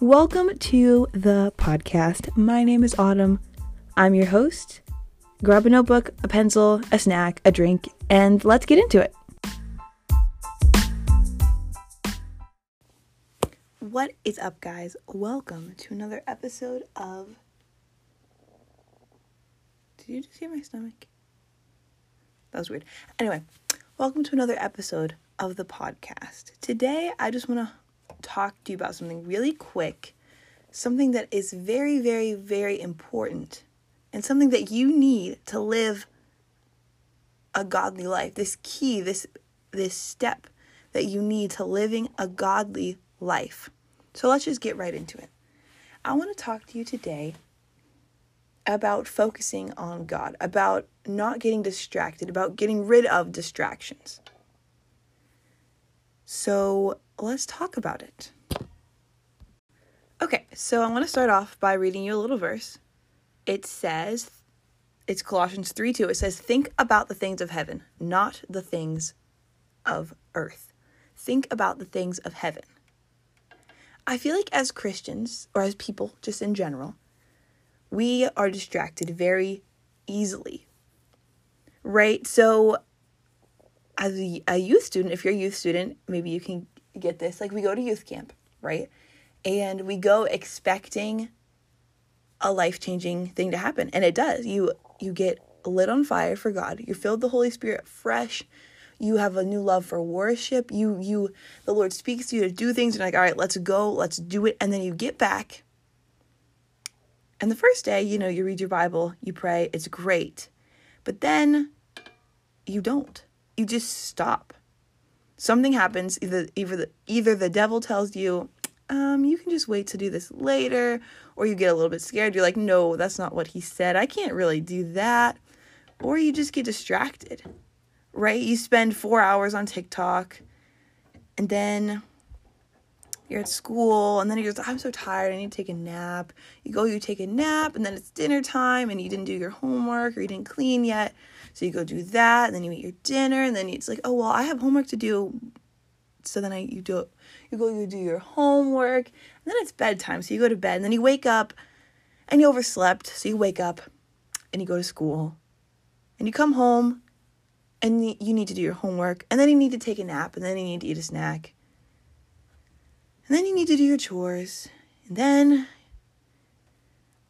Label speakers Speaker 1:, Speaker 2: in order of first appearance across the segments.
Speaker 1: Welcome to the podcast. My name is Autumn. I'm your host. Grab a notebook, a pencil, a snack, a drink, and let's get into it. What is up, guys? Welcome to another episode of. Did you just hear my stomach? That was weird. Anyway, welcome to another episode of the podcast. Today, I just want to talk to you about something really quick, something that is very, very, very important, and something that you need to live a godly life. This key, this this step that you need to living a godly life. So let's just get right into it. I want to talk to you today about focusing on God, about not getting distracted, about getting rid of distractions. So let's talk about it. Okay, so I want to start off by reading you a little verse. It says, it's Colossians 3 2. It says, Think about the things of heaven, not the things of earth. Think about the things of heaven. I feel like as Christians, or as people just in general, we are distracted very easily. Right? So, as a, a youth student, if you're a youth student, maybe you can get this. Like, we go to youth camp, right? And we go expecting a life changing thing to happen. And it does. You you get lit on fire for God. You're filled the Holy Spirit fresh. You have a new love for worship. You you the Lord speaks to you to do things and like, all right, let's go, let's do it. And then you get back. And the first day, you know, you read your Bible, you pray, it's great. But then you don't. You just stop. Something happens, either either the, either the devil tells you, um, you can just wait to do this later, or you get a little bit scared. You're like, no, that's not what he said. I can't really do that. Or you just get distracted, right? You spend four hours on TikTok, and then you're at school, and then you're just, I'm so tired, I need to take a nap. You go, you take a nap, and then it's dinner time, and you didn't do your homework, or you didn't clean yet. So you go do that, and then you eat your dinner, and then it's like, oh, well, I have homework to do. So then I, you do you go, you do your homework, and then it's bedtime, so you go to bed, and then you wake up and you overslept, so you wake up and you go to school, and you come home and you need to do your homework, and then you need to take a nap, and then you need to eat a snack, and then you need to do your chores, and then,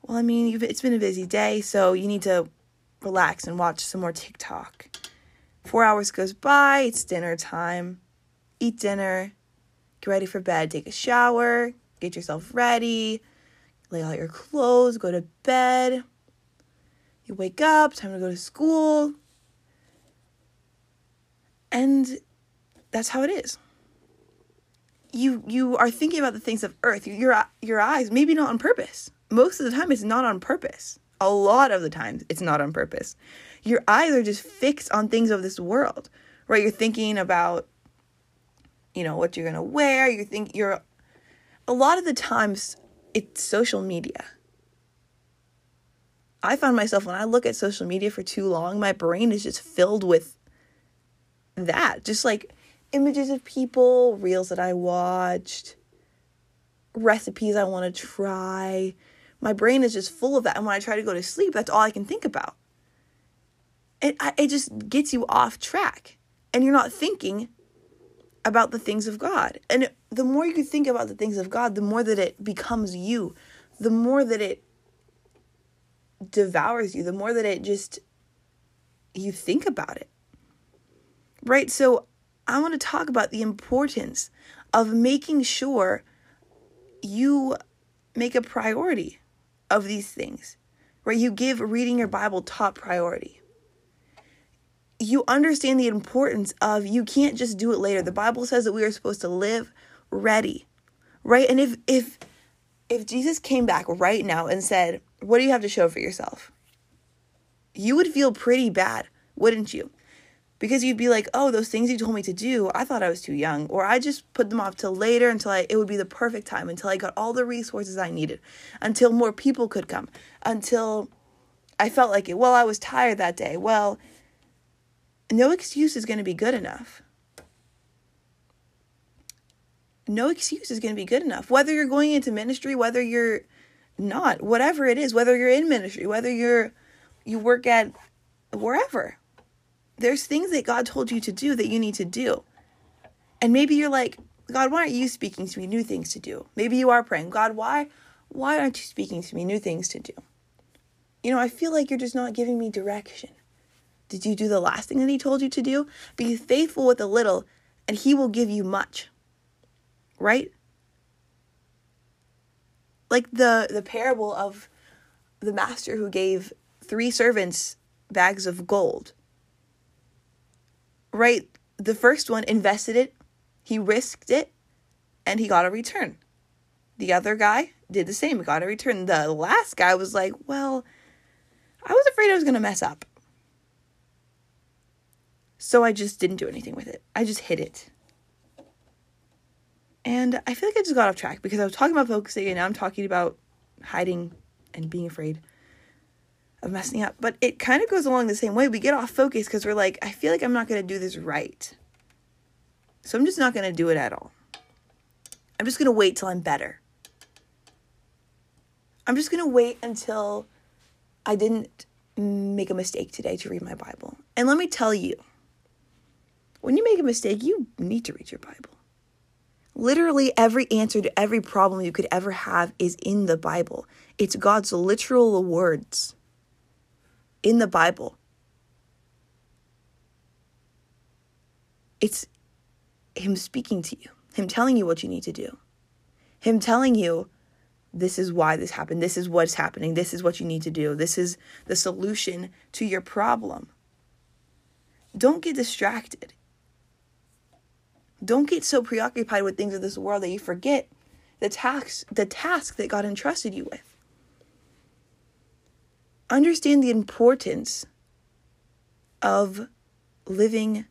Speaker 1: well, I mean, it's been a busy day, so you need to relax and watch some more TikTok. Four hours goes by, it's dinner time. Eat dinner, get ready for bed, take a shower, get yourself ready, lay out your clothes, go to bed. You wake up, time to go to school. And that's how it is. You you are thinking about the things of earth. Your your eyes maybe not on purpose. Most of the time it's not on purpose. A lot of the times it's not on purpose. Your eyes are just fixed on things of this world. Right? You're thinking about you know what you're gonna wear you think you're a lot of the times it's social media i found myself when i look at social media for too long my brain is just filled with that just like images of people reels that i watched recipes i want to try my brain is just full of that and when i try to go to sleep that's all i can think about it, it just gets you off track and you're not thinking about the things of God. And the more you think about the things of God, the more that it becomes you, the more that it devours you, the more that it just, you think about it. Right? So I want to talk about the importance of making sure you make a priority of these things, right? You give reading your Bible top priority you understand the importance of you can't just do it later. The Bible says that we are supposed to live ready. Right? And if if if Jesus came back right now and said, "What do you have to show for yourself?" You would feel pretty bad, wouldn't you? Because you'd be like, "Oh, those things you told me to do, I thought I was too young, or I just put them off till later until I it would be the perfect time until I got all the resources I needed, until more people could come, until I felt like it. Well, I was tired that day. Well, no excuse is going to be good enough. no excuse is going to be good enough. Whether you're going into ministry, whether you're not, whatever it is, whether you're in ministry, whether you're you work at wherever. There's things that God told you to do that you need to do. And maybe you're like, God, why aren't you speaking to me new things to do? Maybe you are praying, God, why why aren't you speaking to me new things to do? You know, I feel like you're just not giving me direction. Did you do the last thing that he told you to do? Be faithful with a little, and he will give you much. Right? Like the the parable of the master who gave three servants bags of gold. Right? The first one invested it, he risked it, and he got a return. The other guy did the same, got a return. The last guy was like, Well, I was afraid I was going to mess up. So I just didn't do anything with it. I just hid it. And I feel like I just got off track because I was talking about focusing and now I'm talking about hiding and being afraid of messing up. But it kind of goes along the same way. We get off focus because we're like, I feel like I'm not going to do this right. So I'm just not going to do it at all. I'm just going to wait till I'm better. I'm just going to wait until I didn't make a mistake today to read my Bible. And let me tell you, when you make a mistake, you need to read your Bible. Literally, every answer to every problem you could ever have is in the Bible. It's God's literal words in the Bible. It's Him speaking to you, Him telling you what you need to do, Him telling you, this is why this happened, this is what's happening, this is what you need to do, this is the solution to your problem. Don't get distracted. Don't get so preoccupied with things of this world that you forget the task the task that God entrusted you with. Understand the importance of living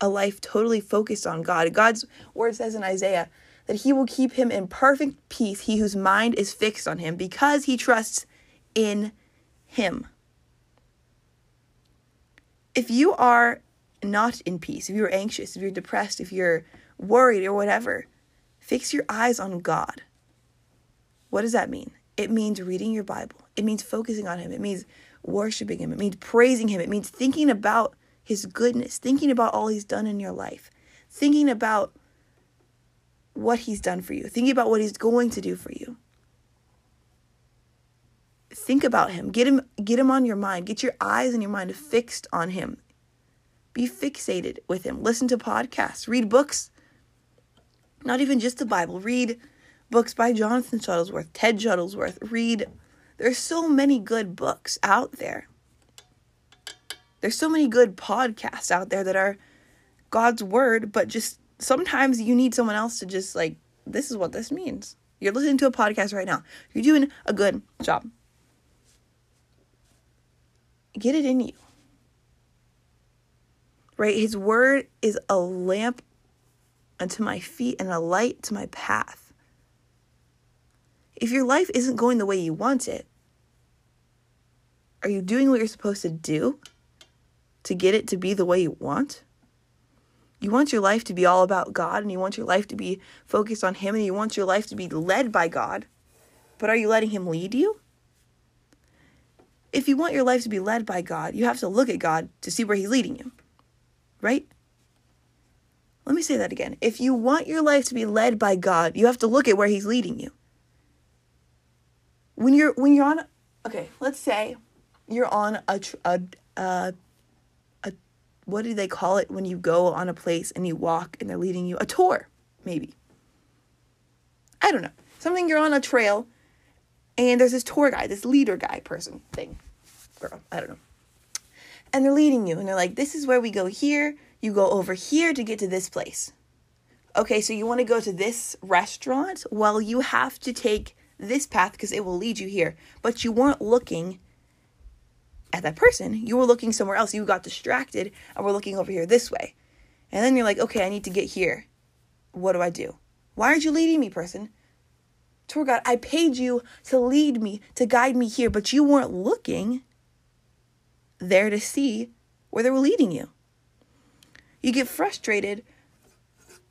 Speaker 1: a life totally focused on God. God's word says in Isaiah that he will keep him in perfect peace, he whose mind is fixed on him, because he trusts in him. If you are not in peace, if you're anxious, if you're depressed, if you're worried or whatever, fix your eyes on God. What does that mean? It means reading your Bible. It means focusing on Him. It means worshiping Him. It means praising Him. It means thinking about His goodness, thinking about all He's done in your life, thinking about what He's done for you, thinking about what He's going to do for you. Think about Him. Get Him, get Him on your mind. Get your eyes and your mind fixed on Him. Be fixated with him. Listen to podcasts, read books. Not even just the Bible. Read books by Jonathan Shuttlesworth, Ted Shuttlesworth. Read. There's so many good books out there. There's so many good podcasts out there that are God's word, but just sometimes you need someone else to just like, this is what this means. You're listening to a podcast right now. You're doing a good job. Get it in you right? His word is a lamp unto my feet and a light to my path. If your life isn't going the way you want it, are you doing what you're supposed to do to get it to be the way you want? You want your life to be all about God and you want your life to be focused on Him and you want your life to be led by God. But are you letting Him lead you? If you want your life to be led by God, you have to look at God to see where He's leading you right? Let me say that again. If you want your life to be led by God, you have to look at where he's leading you. When you're when you're on okay, let's say you're on a a a, a what do they call it when you go on a place and you walk and they're leading you a tour, maybe. I don't know. Something you're on a trail and there's this tour guy, this leader guy person thing. Girl, I don't know and they're leading you and they're like this is where we go here you go over here to get to this place okay so you want to go to this restaurant well you have to take this path because it will lead you here but you weren't looking at that person you were looking somewhere else. You got distracted and we're looking over here this way. And then you're like okay i need to get here. What do i do? Why aren't you leading me person? Tour guide i paid you to lead me to guide me here but you weren't looking there to see where they were leading you. You get frustrated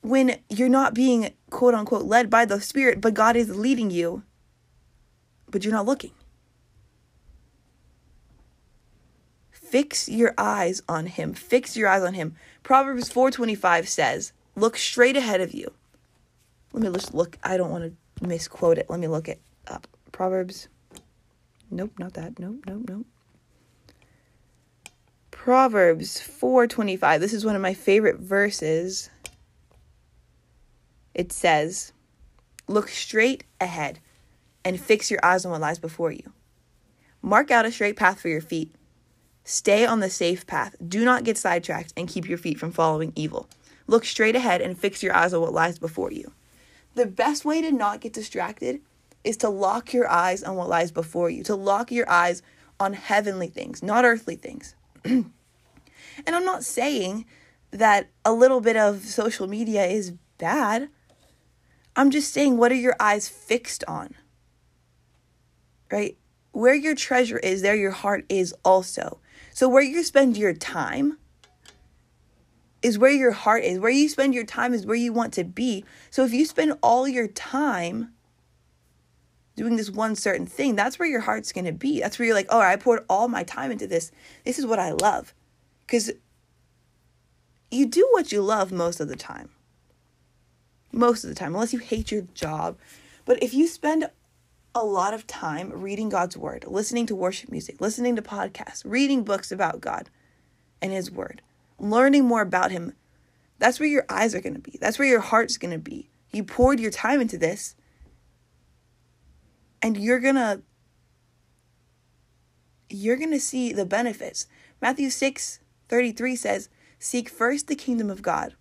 Speaker 1: when you're not being quote unquote led by the Spirit, but God is leading you, but you're not looking. Fix your eyes on him. Fix your eyes on him. Proverbs 4:25 says, "Look straight ahead of you." Let me just look. I don't want to misquote it. Let me look it up. Proverbs. Nope, not that. Nope, nope, nope. Proverbs 4:25. This is one of my favorite verses. It says, "Look straight ahead and fix your eyes on what lies before you. Mark out a straight path for your feet Stay on the safe path. Do not get sidetracked and keep your feet from following evil. Look straight ahead and fix your eyes on what lies before you. The best way to not get distracted is to lock your eyes on what lies before you, to lock your eyes on heavenly things, not earthly things. and I'm not saying that a little bit of social media is bad. I'm just saying, what are your eyes fixed on? Right? Where your treasure is, there your heart is also. So, where you spend your time is where your heart is. Where you spend your time is where you want to be. So, if you spend all your time doing this one certain thing, that's where your heart's going to be. That's where you're like, oh, I poured all my time into this. This is what I love. Because you do what you love most of the time. Most of the time, unless you hate your job. But if you spend a lot of time reading God's word, listening to worship music, listening to podcasts, reading books about God and his word, learning more about him. That's where your eyes are going to be. That's where your heart's going to be. You poured your time into this and you're going to you're going to see the benefits. Matthew 6 33 says, Seek first the kingdom of God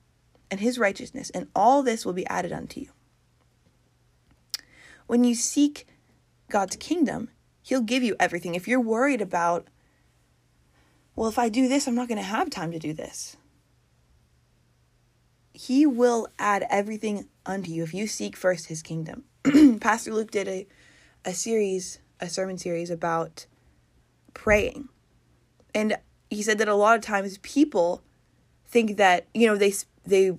Speaker 1: and his righteousness, and all this will be added unto you. When you seek God's kingdom, He'll give you everything. If you're worried about, well, if I do this, I'm not going to have time to do this. He will add everything unto you if you seek first His kingdom. Pastor Luke did a, a series, a sermon series about praying. And he said that a lot of times people think that, you know, they they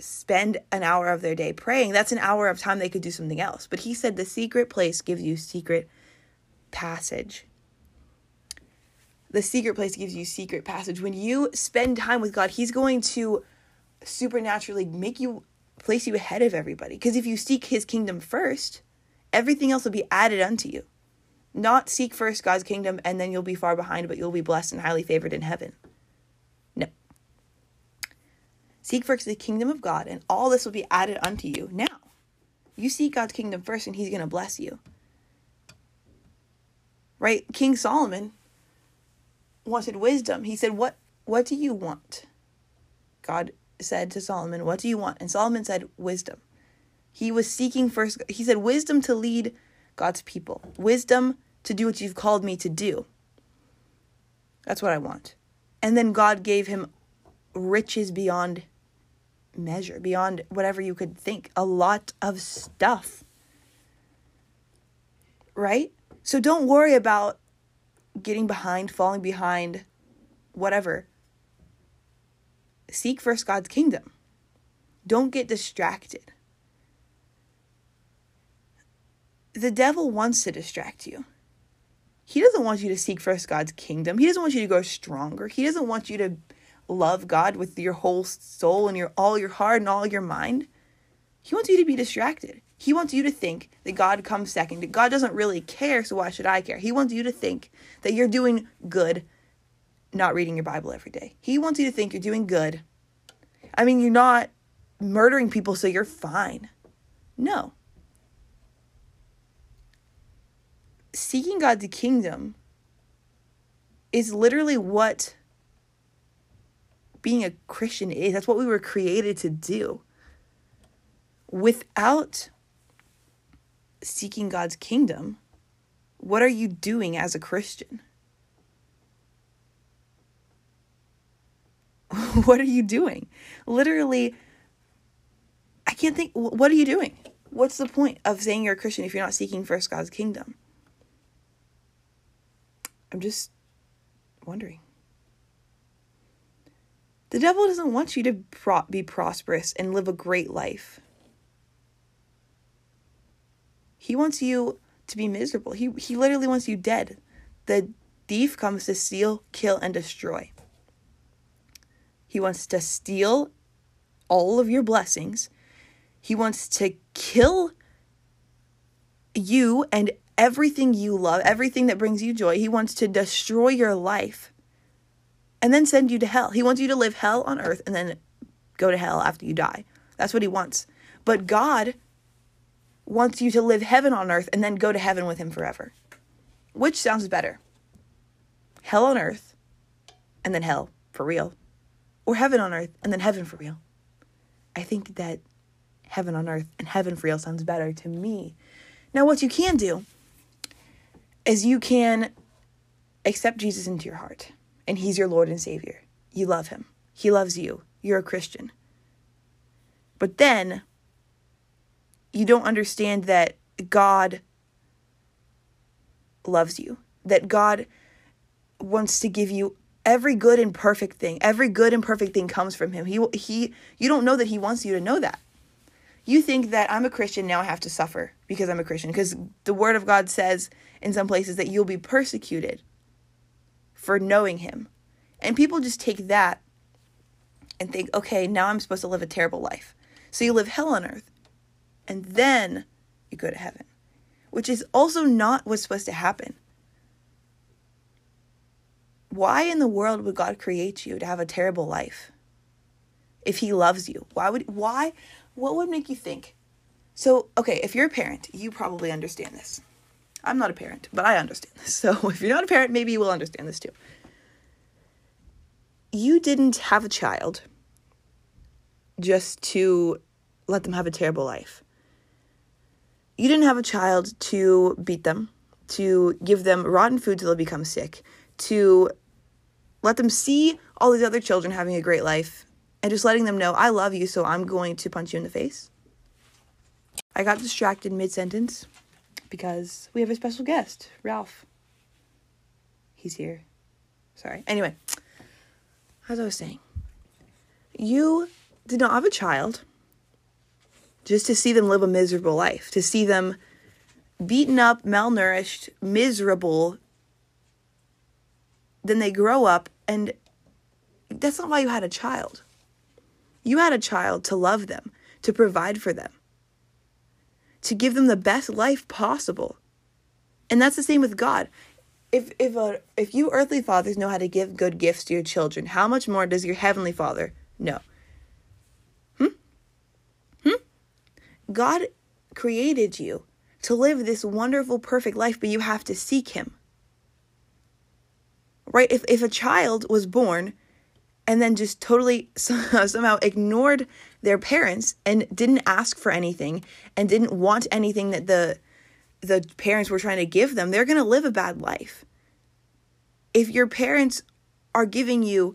Speaker 1: spend an hour of their day praying, that's an hour of time they could do something else. But he said the secret place gives you secret passage. The secret place gives you secret passage. When you spend time with God, He's going to supernaturally make you place you ahead of everybody. Because if you seek His kingdom first, everything else will be added unto you. Not seek first God's kingdom and then you'll be far behind, but you'll be blessed and highly favored in heaven. Seek first the kingdom of God, and all this will be added unto you. Now, you seek God's kingdom first, and He's going to bless you. Right? King Solomon wanted wisdom. He said, What what do you want? God said to Solomon, What do you want? And Solomon said, Wisdom. He was seeking first, he said, Wisdom to lead God's people, wisdom to do what you've called me to do. That's what I want. And then God gave him riches beyond measure, beyond whatever you could think. A lot of stuff. Right? So don't worry about getting behind, falling behind, whatever. Seek first God's kingdom. Don't get distracted. The devil wants to distract you. He doesn't want you to seek first God's kingdom. He doesn't want you to grow stronger. He doesn't want you to love God with your whole soul and your all your heart and all your mind. He wants you to be distracted. He wants you to think that God comes second. That God doesn't really care, so why should I care? He wants you to think that you're doing good not reading your Bible every day. He wants you to think you're doing good. I mean, you're not murdering people, so you're fine. No. Seeking God's kingdom is literally what being a Christian is. That's what we were created to do. Without seeking God's kingdom, what are you doing as a Christian? what are you doing? Literally, I can't think. What are you doing? What's the point of saying you're a Christian if you're not seeking first God's kingdom? I'm just wondering. The devil doesn't want you to be prosperous and live a great life. He wants you to be miserable. He he literally wants you dead. The thief comes to steal, kill and destroy. He wants to steal all of your blessings. He wants to kill you and everything you love, everything that brings you joy. He wants to destroy your life and then send you to hell. He wants you to live hell on earth and then go to hell after you die. That's what he wants. But God wants you to live heaven on earth and then go to heaven with him forever. Which sounds better? Hell on earth and then hell for real. Or heaven on earth and then heaven for real. I think that heaven on earth and heaven for real sounds better to me. Now, what you can do is you can accept Jesus into your heart, and He's your Lord and Savior. You love Him, He loves you. You're a Christian. But then you don't understand that God loves you, that God wants to give you every good and perfect thing. Every good and perfect thing comes from him. He he you don't know that he wants you to know that. You think that I'm a Christian now I have to suffer because I'm a Christian because the word of God says in some places that you'll be persecuted for knowing him. And people just take that and think, "Okay, now I'm supposed to live a terrible life." So you live hell on earth and then you go to heaven, which is also not what's supposed to happen why in the world would God create you to have a terrible life? If he loves you, why would why what would make you think? So, okay, if you're a parent, you probably understand this. I'm not a parent, but I understand this. So, if you're not a parent, maybe you will understand this too. You didn't have a child just to let them have a terrible life. You didn't have a child to beat them, to give them rotten food till they become sick, to let them see all these other children having a great life and just letting them know, I love you, so I'm going to punch you in the face. I got distracted mid sentence because we have a special guest, Ralph. He's here. Sorry. Anyway, as I was saying, you did not have a child just to see them live a miserable life, to see them beaten up, malnourished, miserable, then they grow up and that's not why you had a child. You had a child to love them, to provide for them, to give them the best life possible. And that's the same with God. If if a, if you earthly fathers know how to give good gifts to your children, how much more does your heavenly Father know? Hmm? Hmm? God created you to live this wonderful perfect life, but you have to seek him right? If, if a child was born and then just totally somehow ignored their parents and didn't ask for anything and didn't want anything that the the parents were trying to give them, they're going to live a bad life. If your parents are giving you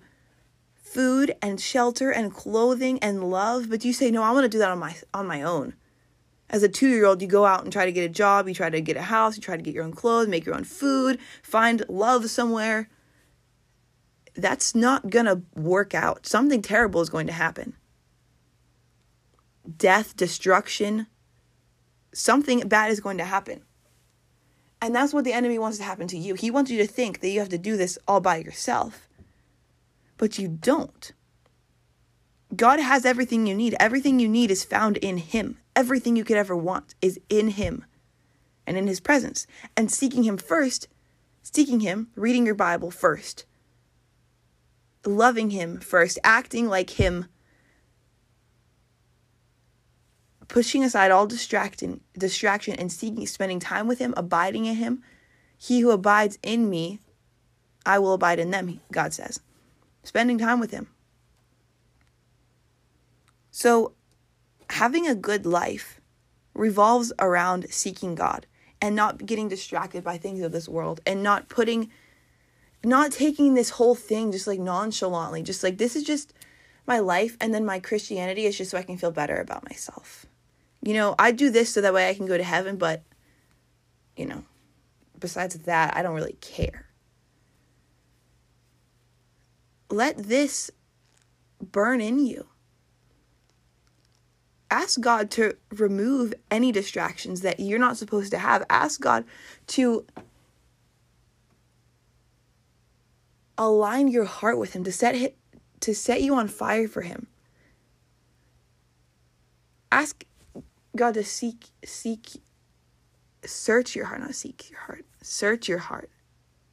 Speaker 1: food and shelter and clothing and love, but you say no, I want to do that on my on my own. As a 2-year-old, you go out and try to get a job, you try to get a house, you try to get your own clothes, make your own food, find love somewhere that's not going to work out. Something terrible is going to happen. Death, destruction, something bad is going to happen. And that's what the enemy wants to happen to you. He wants you to think that you have to do this all by yourself. But you don't. God has everything you need. Everything you need is found in Him. Everything you could ever want is in Him and in His presence. And seeking Him first, seeking Him, reading your Bible first, loving him first, acting like him, pushing aside all distraction, distraction and seeking spending time with him, abiding in him. He who abides in me, I will abide in them, God says. Spending time with him. So, having a good life revolves around seeking God and not getting distracted by things of this world and not putting not taking this whole thing just like nonchalantly, just like this is just my life and then my Christianity is just so I can feel better about myself. You know, I do this so that way I can go to heaven, but you know, besides that, I don't really care. Let this burn in you. ask God to remove any distractions that you're not supposed to have. Ask God to align your heart with him to set to set you on fire for him. Ask God to seek seek search your heart, not seek your heart. Search your heart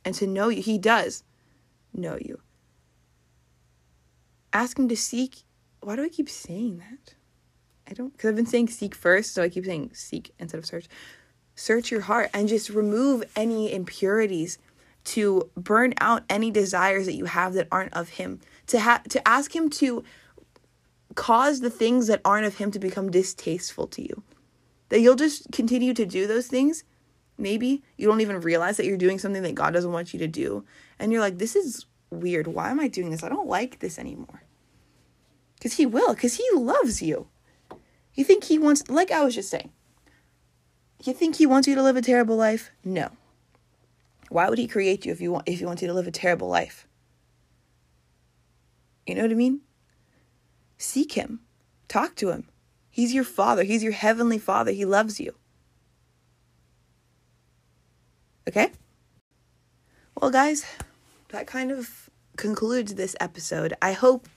Speaker 1: and to know you. He does know you. Ask him to seek. Why do I keep saying that? I don't because I've been saying seek first, so I keep saying seek instead of search. Search your heart and just remove any impurities to burn out any desires that you have that aren't of him. To have to ask him to cause the things that aren't of him to become distasteful to you. That you'll just continue to do those things. Maybe you don't even realize that you're doing something that God doesn't want you to do. And you're like, this is weird. Why am I doing this? I don't like this anymore. Because He will, because He loves you. You think He wants, like I was just saying, you think He wants you to live a terrible life? No. Why would He create you if you want if you to live a terrible life? You know what I mean? Seek Him. Talk to Him. He's your Father. He's your Heavenly Father. He loves you. Okay? Well, guys, that kind of concludes this episode. I hope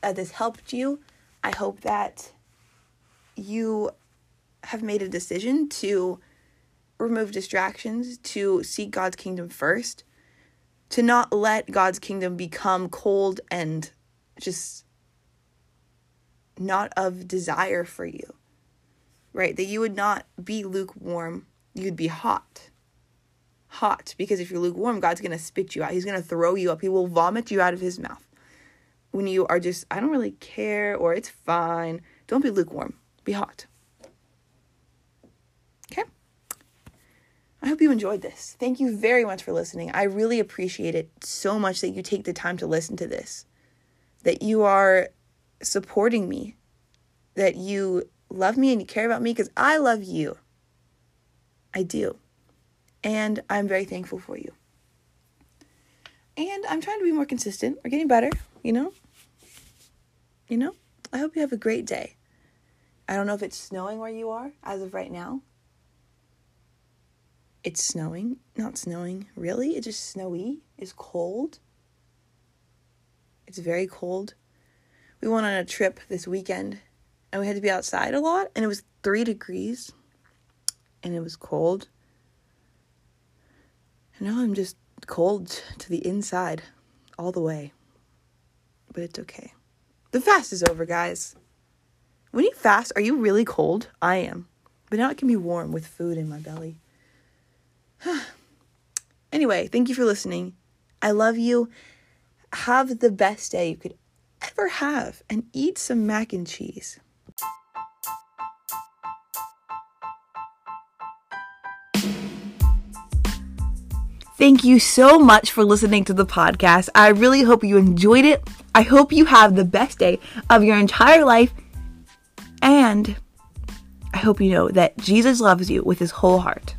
Speaker 1: that this helped you. I hope that you have made a decision to remove distractions, to seek God's kingdom first, to not let God's kingdom become cold and just not of desire for you. Right? That you would not be lukewarm, you'd be hot. Hot. Because if you're lukewarm, God's to spit you out. He's to throw you up. He will vomit you out of his mouth. When you are just, I don't really care or it's fine, don't be lukewarm. Be hot. Okay? I hope you enjoyed this. Thank you very much for listening. I really appreciate it so much that you take the time to listen to this, that you are supporting me, that you love me and you care about me because I love you. I do. And I'm very thankful for you. And I'm trying to be more consistent. We're getting better, you know? You know? I hope you have a great day. I don't know if it's snowing where you are as of right now. It's snowing, not snowing. Really? It's just snowy. It's cold. It's very cold. We went on a trip this weekend and we had to be outside a lot and it was 3 degrees and it was cold. And now I'm just cold to the inside all the way. But it's okay. The fast is over, guys. When you fast, are you really cold? I am. But now it can be warm with food in my belly. anyway, thank you for listening. I love you. Have the best day you could ever have and eat some mac and cheese. Thank you so much for listening to the podcast. I really hope you enjoyed it. I hope you have the best day of your entire life. And I hope you know that Jesus loves you with his whole heart.